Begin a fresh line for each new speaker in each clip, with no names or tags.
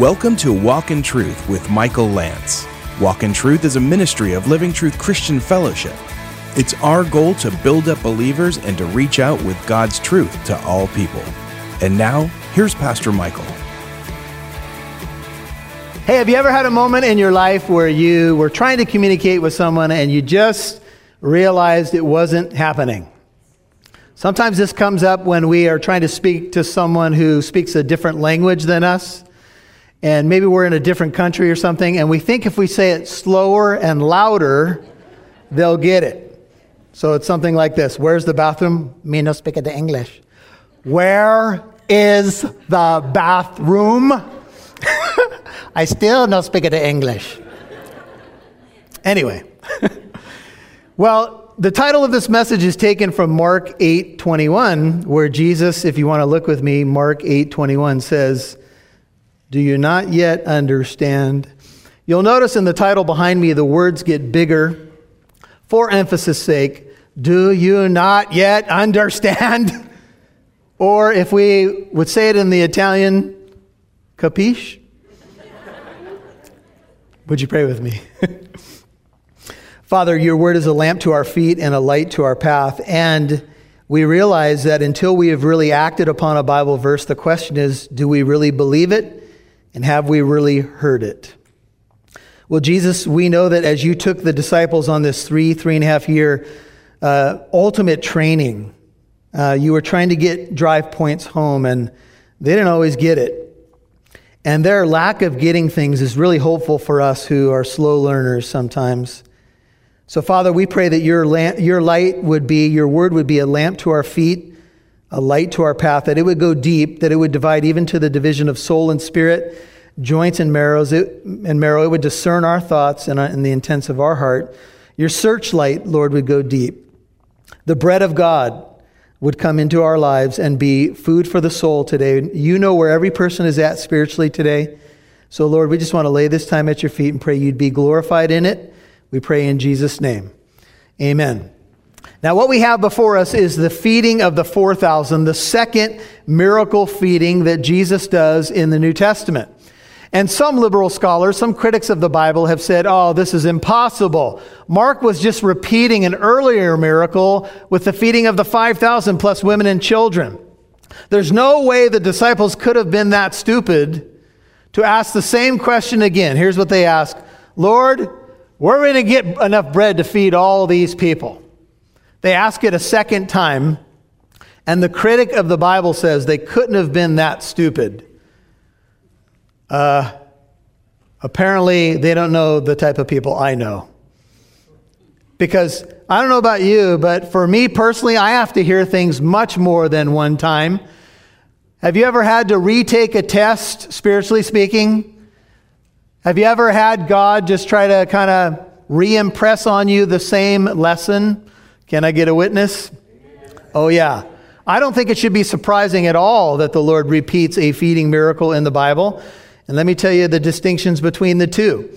Welcome to Walk in Truth with Michael Lance. Walk in Truth is a ministry of Living Truth Christian Fellowship. It's our goal to build up believers and to reach out with God's truth to all people. And now, here's Pastor Michael.
Hey, have you ever had a moment in your life where you were trying to communicate with someone and you just realized it wasn't happening? Sometimes this comes up when we are trying to speak to someone who speaks a different language than us and maybe we're in a different country or something, and we think if we say it slower and louder, they'll get it. So it's something like this Where's the bathroom? Me no speak the English. Where is the bathroom? I still no speak the English. Anyway, well, the title of this message is taken from Mark 8:21, where Jesus, if you want to look with me, Mark 8:21 says, do you not yet understand? You'll notice in the title behind me, the words get bigger. For emphasis' sake, do you not yet understand? or if we would say it in the Italian, capisce? Would you pray with me? Father, your word is a lamp to our feet and a light to our path. And we realize that until we have really acted upon a Bible verse, the question is do we really believe it? And have we really heard it? Well, Jesus, we know that as you took the disciples on this three, three and a half year uh, ultimate training, uh, you were trying to get drive points home, and they didn't always get it. And their lack of getting things is really hopeful for us who are slow learners sometimes. So, Father, we pray that your, lamp, your light would be, your word would be a lamp to our feet a light to our path, that it would go deep, that it would divide even to the division of soul and spirit, joints and marrows, it, and marrow. It would discern our thoughts and, uh, and the intents of our heart. Your searchlight, Lord, would go deep. The bread of God would come into our lives and be food for the soul today. You know where every person is at spiritually today. So, Lord, we just want to lay this time at your feet and pray you'd be glorified in it. We pray in Jesus' name. Amen. Now, what we have before us is the feeding of the 4,000, the second miracle feeding that Jesus does in the New Testament. And some liberal scholars, some critics of the Bible have said, oh, this is impossible. Mark was just repeating an earlier miracle with the feeding of the 5,000 plus women and children. There's no way the disciples could have been that stupid to ask the same question again. Here's what they ask Lord, where are we going to get enough bread to feed all these people? They ask it a second time, and the critic of the Bible says they couldn't have been that stupid. Uh, apparently, they don't know the type of people I know. Because I don't know about you, but for me personally, I have to hear things much more than one time. Have you ever had to retake a test, spiritually speaking? Have you ever had God just try to kind of re impress on you the same lesson? Can I get a witness? Oh, yeah. I don't think it should be surprising at all that the Lord repeats a feeding miracle in the Bible. And let me tell you the distinctions between the two.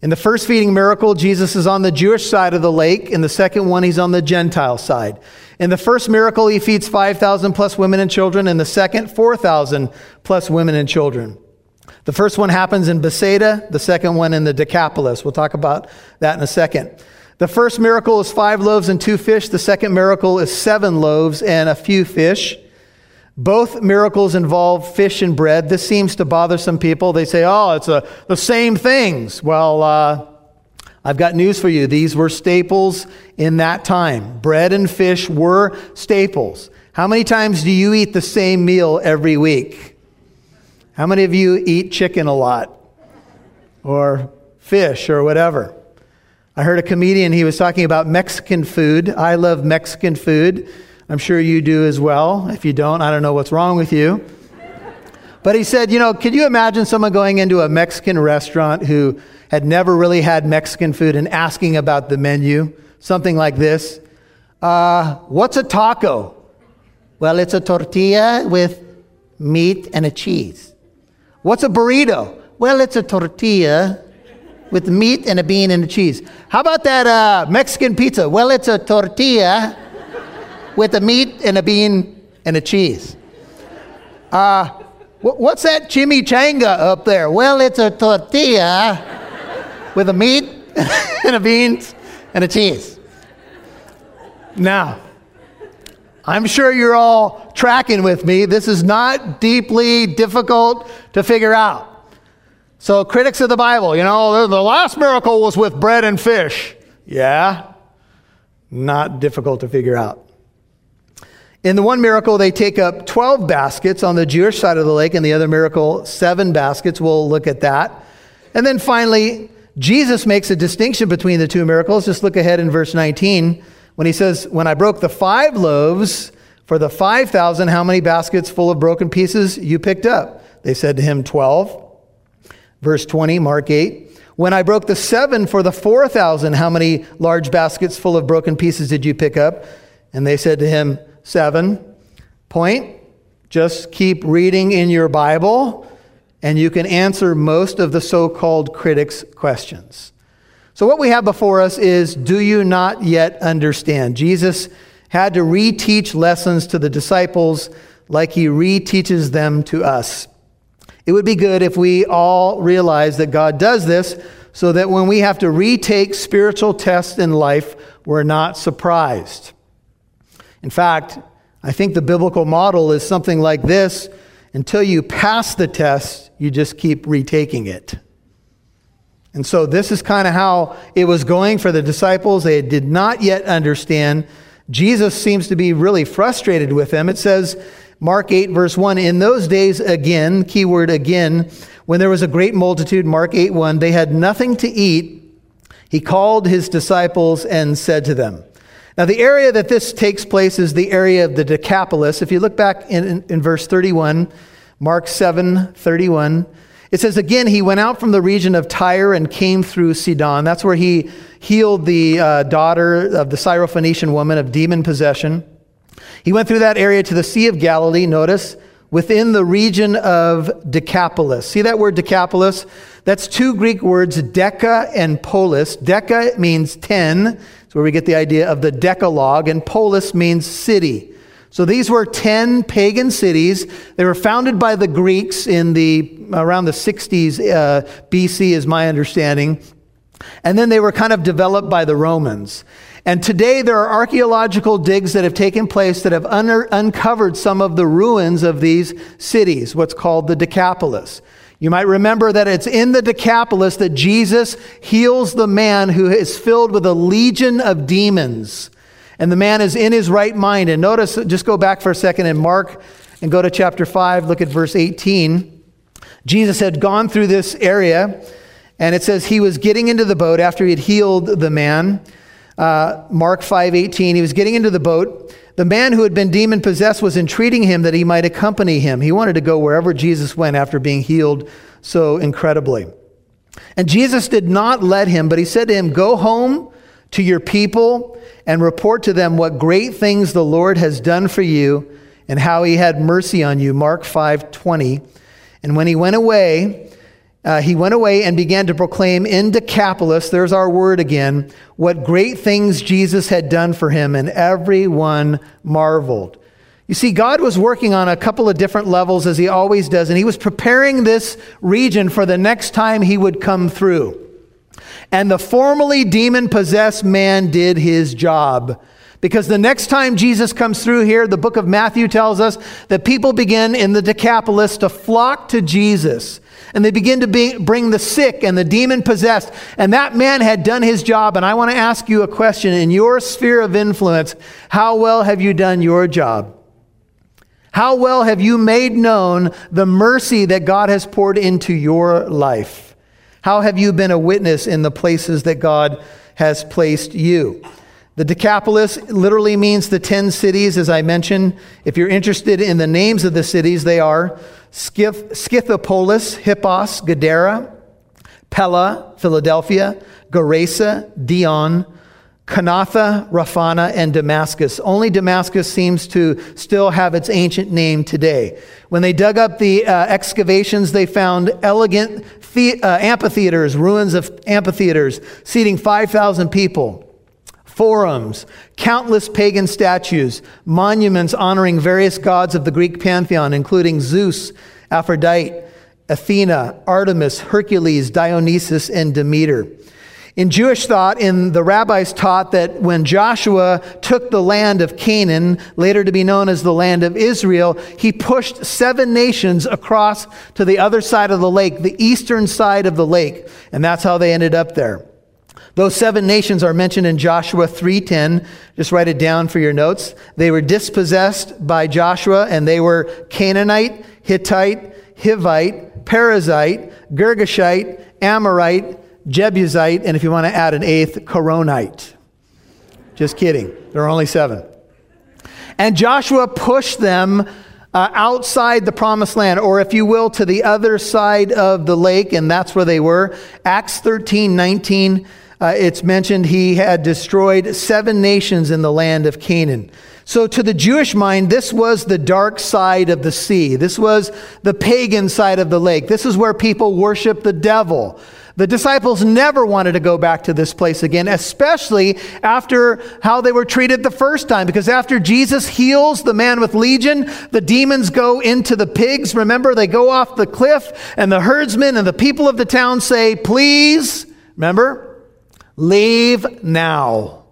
In the first feeding miracle, Jesus is on the Jewish side of the lake. In the second one, he's on the Gentile side. In the first miracle, he feeds 5,000 plus women and children. In the second, 4,000 plus women and children. The first one happens in Bethsaida, the second one in the Decapolis. We'll talk about that in a second. The first miracle is five loaves and two fish. The second miracle is seven loaves and a few fish. Both miracles involve fish and bread. This seems to bother some people. They say, oh, it's a, the same things. Well, uh, I've got news for you. These were staples in that time. Bread and fish were staples. How many times do you eat the same meal every week? How many of you eat chicken a lot? Or fish or whatever? I heard a comedian, he was talking about Mexican food. I love Mexican food. I'm sure you do as well. If you don't, I don't know what's wrong with you. But he said, you know, could you imagine someone going into a Mexican restaurant who had never really had Mexican food and asking about the menu? Something like this uh, What's a taco? Well, it's a tortilla with meat and a cheese. What's a burrito? Well, it's a tortilla with meat and a bean and a cheese. How about that uh, Mexican pizza? Well, it's a tortilla with a meat and a bean and a cheese. Uh, What's that chimichanga up there? Well, it's a tortilla with a meat and a beans and a cheese. Now, I'm sure you're all tracking with me. This is not deeply difficult to figure out. So, critics of the Bible, you know, the last miracle was with bread and fish. Yeah, not difficult to figure out. In the one miracle, they take up 12 baskets on the Jewish side of the lake, and the other miracle, seven baskets. We'll look at that. And then finally, Jesus makes a distinction between the two miracles. Just look ahead in verse 19 when he says, When I broke the five loaves for the 5,000, how many baskets full of broken pieces you picked up? They said to him, 12. Verse 20, Mark 8. When I broke the seven for the 4,000, how many large baskets full of broken pieces did you pick up? And they said to him, Seven. Point. Just keep reading in your Bible, and you can answer most of the so called critics' questions. So, what we have before us is Do you not yet understand? Jesus had to reteach lessons to the disciples like he reteaches them to us. It would be good if we all realize that God does this so that when we have to retake spiritual tests in life, we're not surprised. In fact, I think the biblical model is something like this until you pass the test, you just keep retaking it. And so, this is kind of how it was going for the disciples. They did not yet understand. Jesus seems to be really frustrated with them. It says Mark 8, verse 1 In those days, again, keyword again, when there was a great multitude, Mark 8, 1, they had nothing to eat. He called his disciples and said to them, now, the area that this takes place is the area of the Decapolis. If you look back in, in, in, verse 31, Mark 7 31, it says, Again, he went out from the region of Tyre and came through Sidon. That's where he healed the uh, daughter of the Syrophoenician woman of demon possession. He went through that area to the Sea of Galilee, notice, within the region of Decapolis. See that word Decapolis? That's two Greek words, deca and polis. Deca means 10, it's where we get the idea of the Decalogue, and polis means city. So these were 10 pagan cities. They were founded by the Greeks in the around the 60s uh, BC is my understanding. And then they were kind of developed by the Romans. And today there are archaeological digs that have taken place that have un- uncovered some of the ruins of these cities, what's called the Decapolis. You might remember that it's in the Decapolis that Jesus heals the man who is filled with a legion of demons. And the man is in his right mind. And notice, just go back for a second in Mark and go to chapter 5, look at verse 18. Jesus had gone through this area, and it says he was getting into the boat after he had healed the man. Uh, Mark 5:18, he was getting into the boat. The man who had been demon possessed was entreating him that he might accompany him. He wanted to go wherever Jesus went after being healed so incredibly. And Jesus did not let him, but he said to him, "Go home to your people and report to them what great things the Lord has done for you and how he had mercy on you." Mark 5:20. And when he went away, uh, he went away and began to proclaim in Decapolis, there's our word again, what great things Jesus had done for him, and everyone marveled. You see, God was working on a couple of different levels as he always does, and he was preparing this region for the next time he would come through. And the formerly demon possessed man did his job. Because the next time Jesus comes through here, the book of Matthew tells us that people begin in the Decapolis to flock to Jesus and they begin to be, bring the sick and the demon possessed. And that man had done his job. And I want to ask you a question in your sphere of influence how well have you done your job? How well have you made known the mercy that God has poured into your life? How have you been a witness in the places that God has placed you? The Decapolis literally means the 10 cities, as I mentioned. If you're interested in the names of the cities, they are Scyth- Scythopolis, Hippos, Gadara, Pella, Philadelphia, Gerasa, Dion, Kanatha, Raphana, and Damascus. Only Damascus seems to still have its ancient name today. When they dug up the uh, excavations, they found elegant the- uh, amphitheaters, ruins of amphitheaters, seating 5,000 people forums, countless pagan statues, monuments honoring various gods of the Greek pantheon, including Zeus Aphrodite, Athena, Artemis, Hercules, Dionysus, and Demeter. In Jewish thought, in the rabbis taught that when Joshua took the land of Canaan, later to be known as the land of Israel, he pushed seven nations across to the other side of the lake, the eastern side of the lake, and that's how they ended up there. Those seven nations are mentioned in Joshua 3:10. Just write it down for your notes. They were dispossessed by Joshua and they were Canaanite, Hittite, Hivite, Perizzite, Girgashite, Amorite, Jebusite, and if you want to add an eighth, Coronite. Just kidding. There are only seven. And Joshua pushed them uh, outside the promised land, or if you will, to the other side of the lake, and that's where they were. Acts 13 19, uh, it's mentioned he had destroyed seven nations in the land of Canaan. So, to the Jewish mind, this was the dark side of the sea. This was the pagan side of the lake. This is where people worship the devil. The disciples never wanted to go back to this place again, especially after how they were treated the first time. Because after Jesus heals the man with legion, the demons go into the pigs. Remember, they go off the cliff, and the herdsmen and the people of the town say, Please, remember, leave now.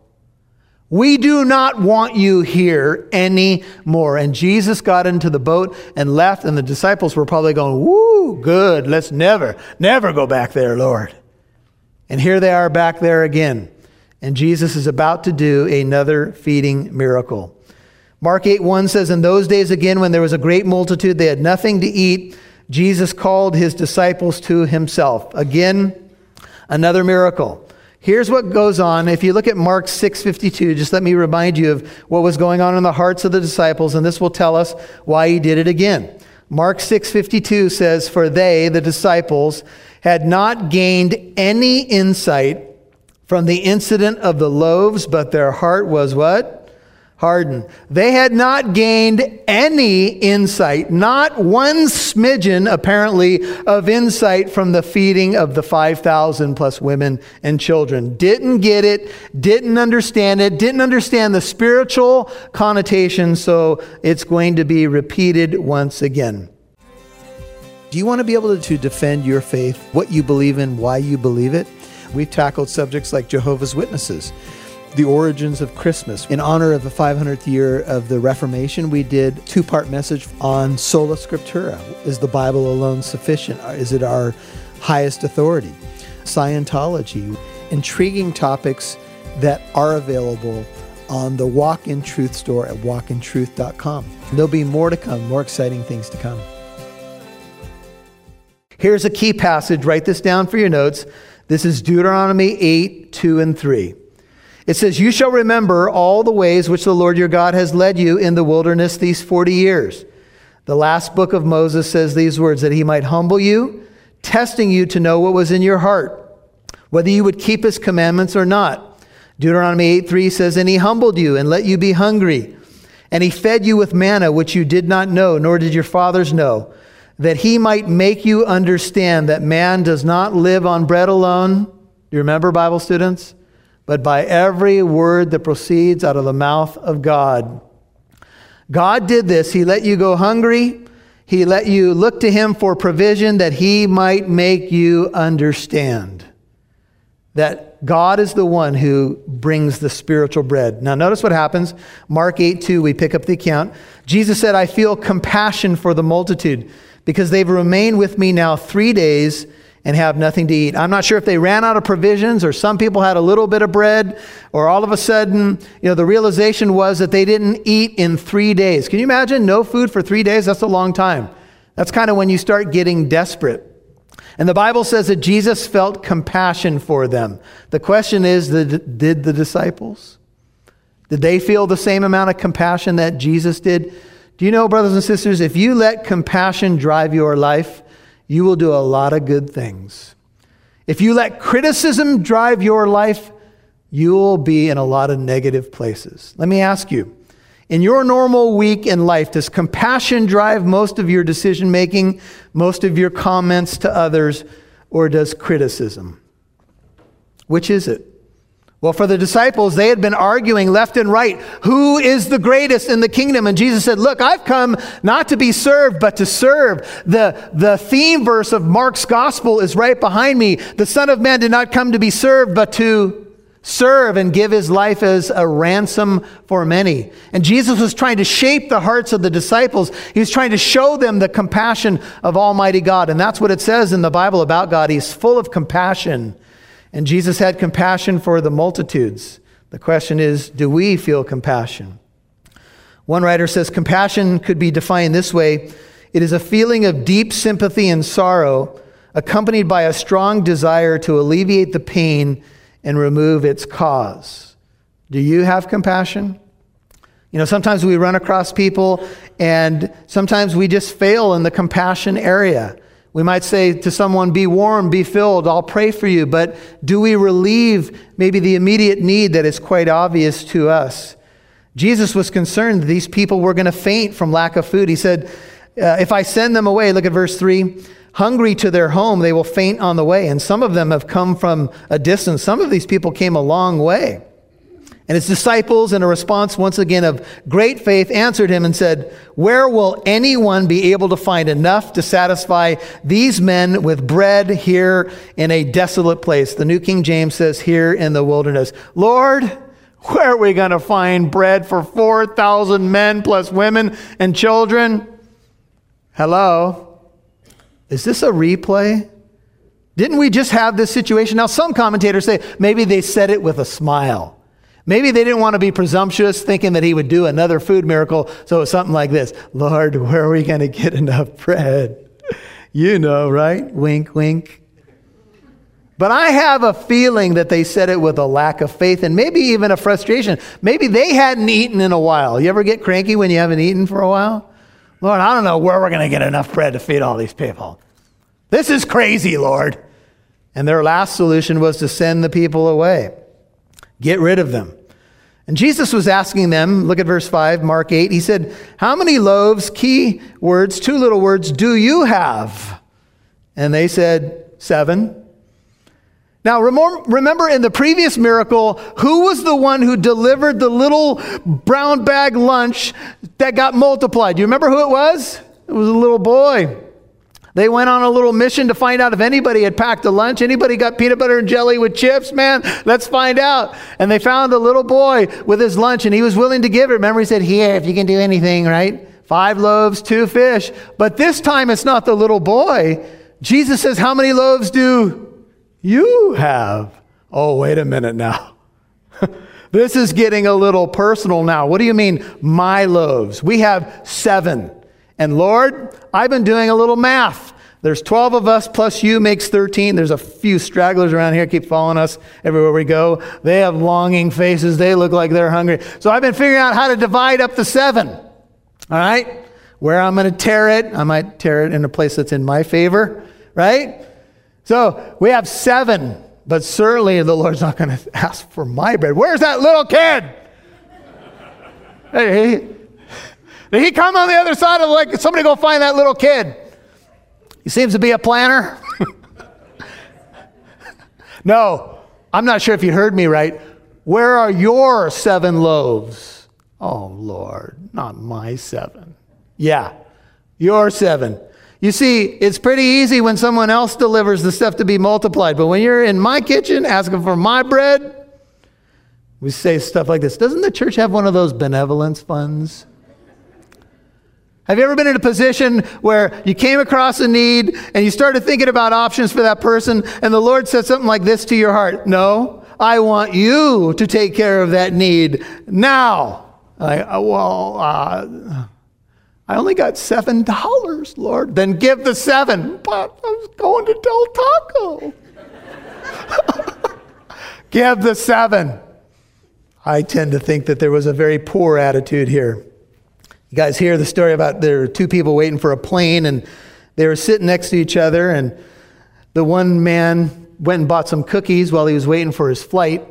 We do not want you here anymore. And Jesus got into the boat and left, and the disciples were probably going, Woo, good. Let's never, never go back there, Lord. And here they are back there again. And Jesus is about to do another feeding miracle. Mark 8 1 says, In those days again, when there was a great multitude, they had nothing to eat. Jesus called his disciples to himself. Again, another miracle. Here's what goes on. If you look at Mark 6:52, just let me remind you of what was going on in the hearts of the disciples and this will tell us why he did it again. Mark 6:52 says, "For they, the disciples, had not gained any insight from the incident of the loaves, but their heart was what? Hardened. They had not gained any insight, not one smidgen, apparently, of insight from the feeding of the 5,000 plus women and children. Didn't get it, didn't understand it, didn't understand the spiritual connotation, so it's going to be repeated once again. Do you want to be able to defend your faith, what you believe in, why you believe it? We've tackled subjects like Jehovah's Witnesses the origins of Christmas. In honor of the 500th year of the Reformation, we did two-part message on sola scriptura. Is the Bible alone sufficient? Uh, is it our highest authority? Scientology, intriguing topics that are available on the Walk in Truth store at walkintruth.com. There'll be more to come, more exciting things to come. Here's a key passage. Write this down for your notes. This is Deuteronomy 8, 2 and 3. It says, You shall remember all the ways which the Lord your God has led you in the wilderness these 40 years. The last book of Moses says these words that he might humble you, testing you to know what was in your heart, whether you would keep his commandments or not. Deuteronomy 8 3 says, And he humbled you and let you be hungry. And he fed you with manna, which you did not know, nor did your fathers know, that he might make you understand that man does not live on bread alone. Do you remember, Bible students? But by every word that proceeds out of the mouth of God. God did this. He let you go hungry. He let you look to Him for provision that He might make you understand that God is the one who brings the spiritual bread. Now, notice what happens. Mark 8 2, we pick up the account. Jesus said, I feel compassion for the multitude because they've remained with me now three days and have nothing to eat. I'm not sure if they ran out of provisions or some people had a little bit of bread or all of a sudden, you know, the realization was that they didn't eat in three days. Can you imagine no food for three days? That's a long time. That's kind of when you start getting desperate. And the Bible says that Jesus felt compassion for them. The question is, did the disciples? Did they feel the same amount of compassion that Jesus did? Do you know, brothers and sisters, if you let compassion drive your life, you will do a lot of good things. If you let criticism drive your life, you will be in a lot of negative places. Let me ask you in your normal week in life, does compassion drive most of your decision making, most of your comments to others, or does criticism? Which is it? Well, for the disciples, they had been arguing left and right who is the greatest in the kingdom? And Jesus said, Look, I've come not to be served, but to serve. The, the theme verse of Mark's gospel is right behind me. The Son of Man did not come to be served, but to serve and give his life as a ransom for many. And Jesus was trying to shape the hearts of the disciples. He was trying to show them the compassion of Almighty God. And that's what it says in the Bible about God. He's full of compassion and Jesus had compassion for the multitudes. The question is do we feel compassion? One writer says compassion could be defined this way it is a feeling of deep sympathy and sorrow, accompanied by a strong desire to alleviate the pain and remove its cause. Do you have compassion? You know, sometimes we run across people and sometimes we just fail in the compassion area. We might say to someone, Be warm, be filled, I'll pray for you. But do we relieve maybe the immediate need that is quite obvious to us? Jesus was concerned that these people were going to faint from lack of food. He said, uh, If I send them away, look at verse 3 hungry to their home, they will faint on the way. And some of them have come from a distance. Some of these people came a long way. And his disciples, in a response once again of great faith, answered him and said, Where will anyone be able to find enough to satisfy these men with bread here in a desolate place? The New King James says, Here in the wilderness. Lord, where are we going to find bread for 4,000 men plus women and children? Hello? Is this a replay? Didn't we just have this situation? Now, some commentators say maybe they said it with a smile. Maybe they didn't want to be presumptuous, thinking that he would do another food miracle. So it's something like this Lord, where are we going to get enough bread? You know, right? Wink, wink. But I have a feeling that they said it with a lack of faith and maybe even a frustration. Maybe they hadn't eaten in a while. You ever get cranky when you haven't eaten for a while? Lord, I don't know where we're going to get enough bread to feed all these people. This is crazy, Lord. And their last solution was to send the people away. Get rid of them. And Jesus was asking them, look at verse 5, Mark 8. He said, How many loaves, key words, two little words, do you have? And they said, Seven. Now, remember in the previous miracle, who was the one who delivered the little brown bag lunch that got multiplied? Do you remember who it was? It was a little boy. They went on a little mission to find out if anybody had packed a lunch. Anybody got peanut butter and jelly with chips? Man, let's find out. And they found a little boy with his lunch and he was willing to give it. Remember, he said, Here, if you can do anything, right? Five loaves, two fish. But this time it's not the little boy. Jesus says, How many loaves do you have? Oh, wait a minute now. this is getting a little personal now. What do you mean, my loaves? We have seven. And Lord, I've been doing a little math. There's 12 of us plus you makes 13. There's a few stragglers around here keep following us everywhere we go. They have longing faces. They look like they're hungry. So I've been figuring out how to divide up the seven. All right? Where I'm going to tear it. I might tear it in a place that's in my favor, right? So we have seven, but certainly the Lord's not going to ask for my bread. Where's that little kid? hey, did he come on the other side of like, somebody go find that little kid? He seems to be a planner. no, I'm not sure if you heard me right. Where are your seven loaves? Oh, Lord, not my seven. Yeah, your seven. You see, it's pretty easy when someone else delivers the stuff to be multiplied, but when you're in my kitchen asking for my bread, we say stuff like this Doesn't the church have one of those benevolence funds? Have you ever been in a position where you came across a need and you started thinking about options for that person and the Lord said something like this to your heart? No, I want you to take care of that need now. I, uh, well, uh, I only got seven dollars, Lord. Then give the seven. But I was going to Del Taco. give the seven. I tend to think that there was a very poor attitude here. You guys hear the story about there were two people waiting for a plane and they were sitting next to each other and the one man went and bought some cookies while he was waiting for his flight.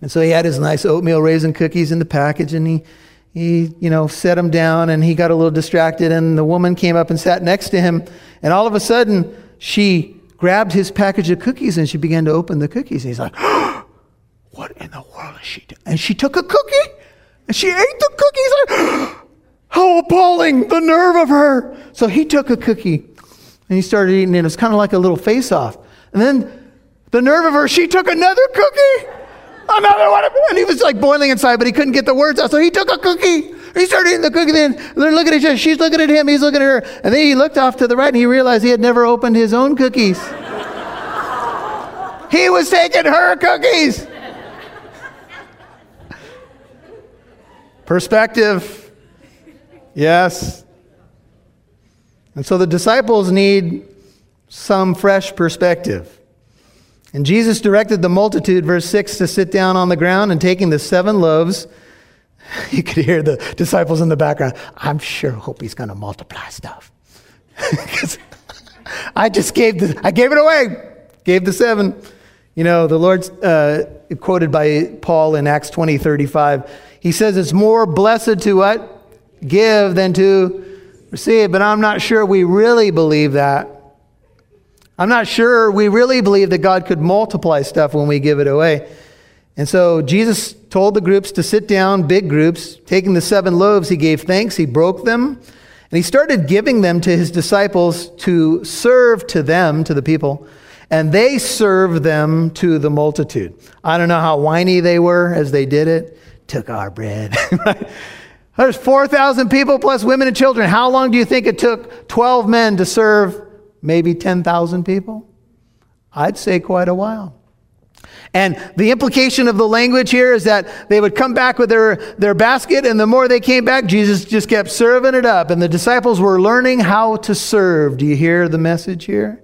And so he had his nice oatmeal raisin cookies in the package and he he, you know, set them down and he got a little distracted and the woman came up and sat next to him and all of a sudden she grabbed his package of cookies and she began to open the cookies. And he's like, What in the world is she doing? And she took a cookie and she ate the cookie. How appalling, the nerve of her. So he took a cookie and he started eating it. It was kind of like a little face off. And then the nerve of her, she took another cookie. Another one. And he was like boiling inside, but he couldn't get the words out. So he took a cookie. He started eating the cookie. Then they're looking at each other. She's looking at him. He's looking at her. And then he looked off to the right and he realized he had never opened his own cookies. he was taking her cookies. Perspective. Yes. And so the disciples need some fresh perspective. And Jesus directed the multitude, verse 6, to sit down on the ground and taking the seven loaves. You could hear the disciples in the background. I'm sure hope he's going to multiply stuff. I just gave the, I gave it away, gave the seven. You know, the Lord's uh, quoted by Paul in Acts 20, 35. He says it's more blessed to what? Give than to receive. But I'm not sure we really believe that. I'm not sure we really believe that God could multiply stuff when we give it away. And so Jesus told the groups to sit down, big groups. Taking the seven loaves, he gave thanks, he broke them, and he started giving them to his disciples to serve to them, to the people, and they served them to the multitude. I don't know how whiny they were as they did it. Took our bread. There's 4,000 people plus women and children. How long do you think it took 12 men to serve maybe 10,000 people? I'd say quite a while. And the implication of the language here is that they would come back with their, their basket, and the more they came back, Jesus just kept serving it up. And the disciples were learning how to serve. Do you hear the message here?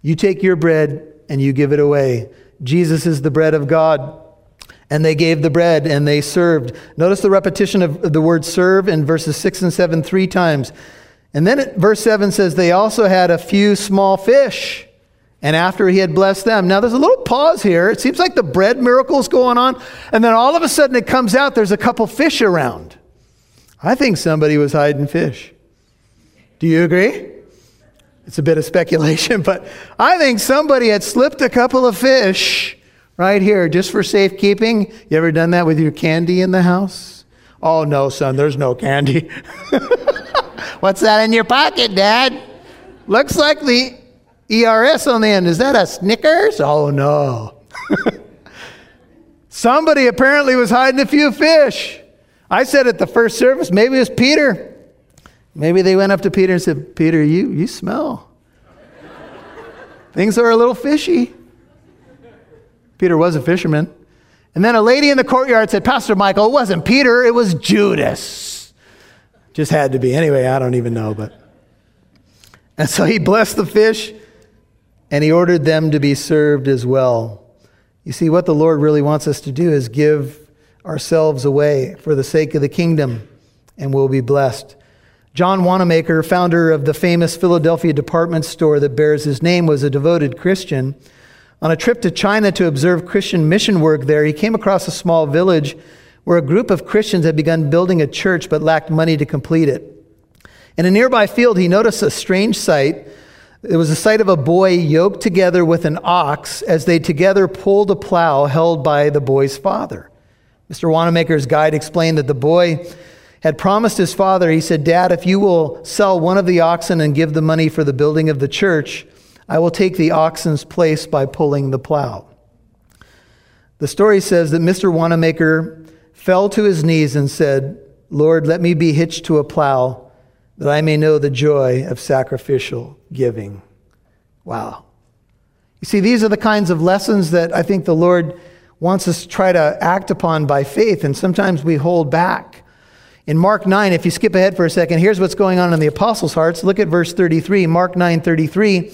You take your bread and you give it away. Jesus is the bread of God. And they gave the bread and they served. Notice the repetition of the word serve in verses 6 and 7 three times. And then it, verse 7 says, They also had a few small fish. And after he had blessed them. Now there's a little pause here. It seems like the bread miracle is going on. And then all of a sudden it comes out there's a couple fish around. I think somebody was hiding fish. Do you agree? It's a bit of speculation, but I think somebody had slipped a couple of fish right here just for safekeeping. You ever done that with your candy in the house? Oh, no, son, there's no candy. What's that in your pocket, Dad? Looks like the ERS on the end. Is that a Snickers? Oh, no. Somebody apparently was hiding a few fish. I said at the first service, maybe it was Peter. Maybe they went up to Peter and said, Peter, you, you smell. Things are a little fishy. Peter was a fisherman. And then a lady in the courtyard said, Pastor Michael, it wasn't Peter, it was Judas. Just had to be. Anyway, I don't even know, but. And so he blessed the fish and he ordered them to be served as well. You see, what the Lord really wants us to do is give ourselves away for the sake of the kingdom, and we'll be blessed. John Wanamaker, founder of the famous Philadelphia department store that bears his name, was a devoted Christian. On a trip to China to observe Christian mission work there, he came across a small village where a group of Christians had begun building a church but lacked money to complete it. In a nearby field, he noticed a strange sight it was the sight of a boy yoked together with an ox as they together pulled a plow held by the boy's father. Mr. Wanamaker's guide explained that the boy had promised his father, he said, Dad, if you will sell one of the oxen and give the money for the building of the church, I will take the oxen's place by pulling the plow. The story says that Mr. Wanamaker fell to his knees and said, Lord, let me be hitched to a plow that I may know the joy of sacrificial giving. Wow. You see, these are the kinds of lessons that I think the Lord wants us to try to act upon by faith, and sometimes we hold back. In Mark 9, if you skip ahead for a second, here's what's going on in the apostles' hearts. Look at verse 33, Mark 9 33.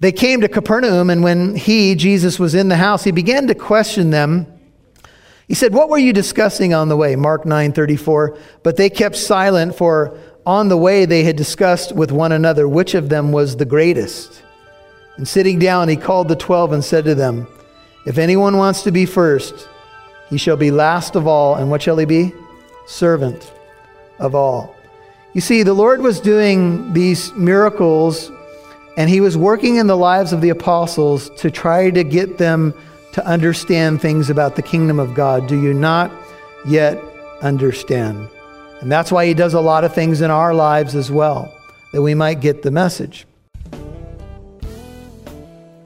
They came to Capernaum, and when he, Jesus, was in the house, he began to question them. He said, What were you discussing on the way? Mark 9 34. But they kept silent, for on the way, they had discussed with one another which of them was the greatest. And sitting down, he called the twelve and said to them, If anyone wants to be first, he shall be last of all. And what shall he be? Servant of all. You see, the Lord was doing these miracles, and he was working in the lives of the apostles to try to get them
to understand things about the kingdom of God? Do you not yet understand? And that's why He does a lot of things in our lives as well, that we might get the message.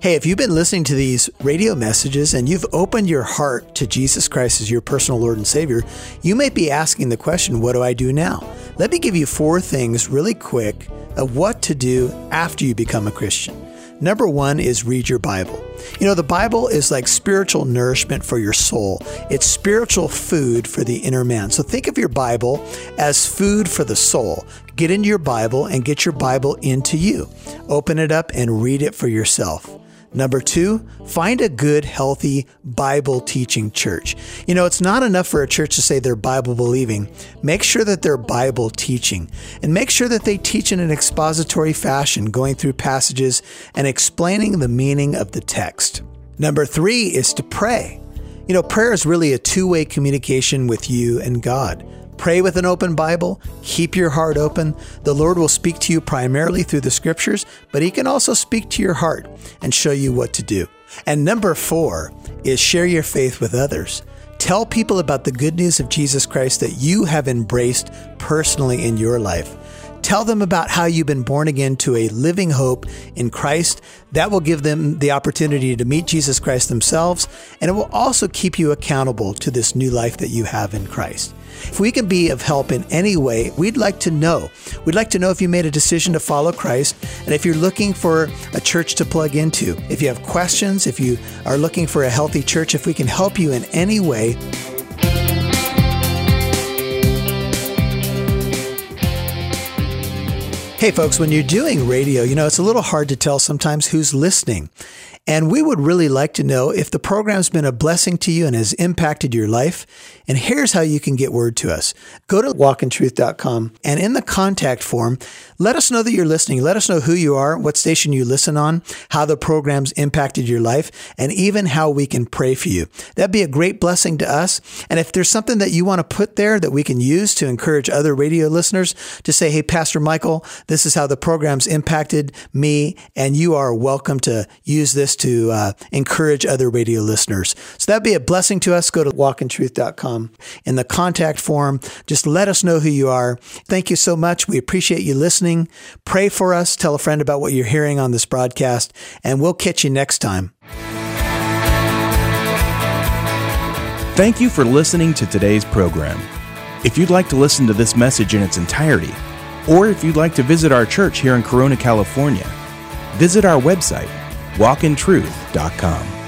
Hey, if you've been listening to these radio messages and you've opened your heart to Jesus Christ as your personal Lord and Savior, you may be asking the question, What do I do now? Let me give you four things really quick of what to do after you become a Christian. Number one is read your Bible. You know, the Bible is like spiritual nourishment for your soul. It's spiritual food for the inner man. So think of your Bible as food for the soul. Get into your Bible and get your Bible into you. Open it up and read it for yourself. Number two, find a good, healthy Bible teaching church. You know, it's not enough for a church to say they're Bible believing. Make sure that they're Bible teaching and make sure that they teach in an expository fashion, going through passages and explaining the meaning of the text. Number three is to pray. You know, prayer is really a two way communication with you and God. Pray with an open Bible. Keep your heart open. The Lord will speak to you primarily through the scriptures, but He can also speak to your heart and show you what to do. And number four is share your faith with others. Tell people about the good news of Jesus Christ that you have embraced personally in your life. Tell them about how you've been born again to a living hope in Christ. That will give them the opportunity to meet Jesus Christ themselves, and it will also keep you accountable to this new life that you have in Christ. If we can be of help in any way, we'd like to know. We'd like to know if you made a decision to follow Christ and if you're looking for a church to plug into. If you have questions, if you are looking for a healthy church, if we can help you in any way, Hey, folks, when you're doing radio, you know, it's a little hard to tell sometimes who's listening. And we would really like to know if the program's been a blessing to you and has impacted your life. And here's how you can get word to us. Go to walkintruth.com and in the contact form, let us know that you're listening. Let us know who you are, what station you listen on, how the program's impacted your life, and even how we can pray for you. That'd be a great blessing to us. And if there's something that you want to put there that we can use to encourage other radio listeners to say, Hey, Pastor Michael, this is how the program's impacted me, and you are welcome to use this to uh, encourage other radio listeners. So that'd be a blessing to us. Go to walkintruth.com. In the contact form, just let us know who you are. Thank you so much. We appreciate you listening listening. Pray for us. Tell a friend about what you're hearing on this broadcast, and we'll catch you next time.
Thank you for listening to today's program. If you'd like to listen to this message in its entirety, or if you'd like to visit our church here in Corona, California, visit our website, walkintruth.com.